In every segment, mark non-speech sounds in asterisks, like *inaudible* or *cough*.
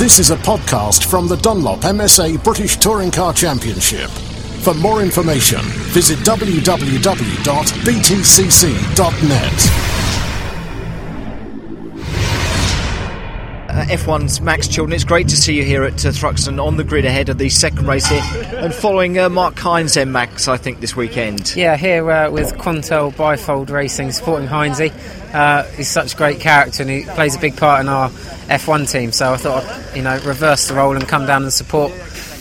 This is a podcast from the Dunlop MSA British Touring Car Championship. For more information, visit www.btcc.net. F1's Max Chilton. It's great to see you here at uh, Thruxton on the grid ahead of the second race here and following uh, Mark Hynes and Max, I think, this weekend. Yeah, here uh, with Quantel Bifold Racing supporting Hynes. Uh, he's such a great character and he plays a big part in our F1 team. So I thought I'd, you know, reverse the role and come down and support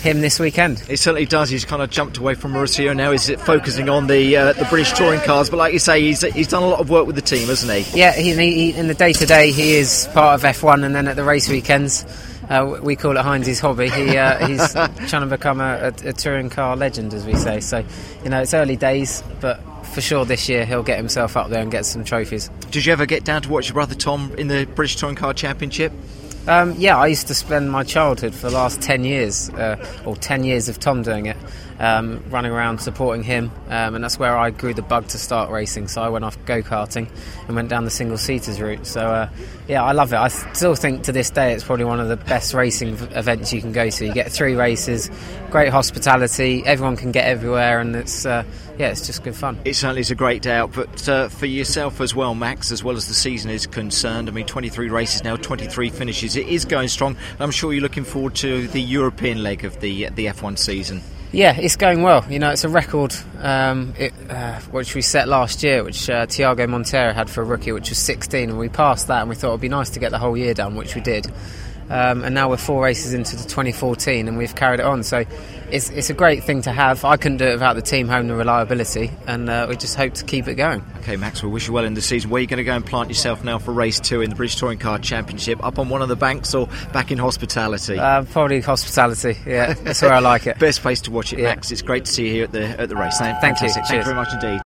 him this weekend. It certainly does. He's kind of jumped away from Marussia now. He's focusing on the uh, the British touring cars. But like you say, he's he's done a lot of work with the team, hasn't he? Yeah, he, he, in the day to day, he is part of F1, and then at the race weekends. Uh, we call it Hynes's hobby. He, uh, *laughs* he's trying to become a, a, a touring car legend, as we say. So, you know, it's early days, but for sure this year he'll get himself up there and get some trophies. Did you ever get down to watch your brother Tom in the British Touring Car Championship? Um, yeah, I used to spend my childhood for the last 10 years, uh, or 10 years of Tom doing it, um, running around supporting him, um, and that's where I grew the bug to start racing. So I went off go karting and went down the single seaters route. So uh, yeah, I love it. I still think to this day it's probably one of the best racing v- events you can go to. You get three races, great hospitality, everyone can get everywhere, and it's uh, yeah, it's just good fun. It certainly is a great day out, but uh, for yourself as well, Max, as well as the season is concerned. I mean, 23 races now, 23 finishes. It is going strong. I'm sure you're looking forward to the European leg of the the F1 season. Yeah, it's going well. You know, it's a record um, it, uh, which we set last year, which uh, Tiago Monteiro had for a rookie, which was 16, and we passed that, and we thought it'd be nice to get the whole year done, which we did. Um, and now we're four races into the 2014, and we've carried it on. So it's, it's a great thing to have. I couldn't do it without the team home and the reliability, and uh, we just hope to keep it going. Okay, Max, we wish you well in the season. Where are you going to go and plant yourself now for race two in the British Touring Car Championship? Up on one of the banks or back in hospitality? Uh, probably hospitality. Yeah, that's where I like it. *laughs* Best place to watch it, Yeah. Max. It's great to see you here at the at the race. Thank, Thank you. Thank you very much indeed.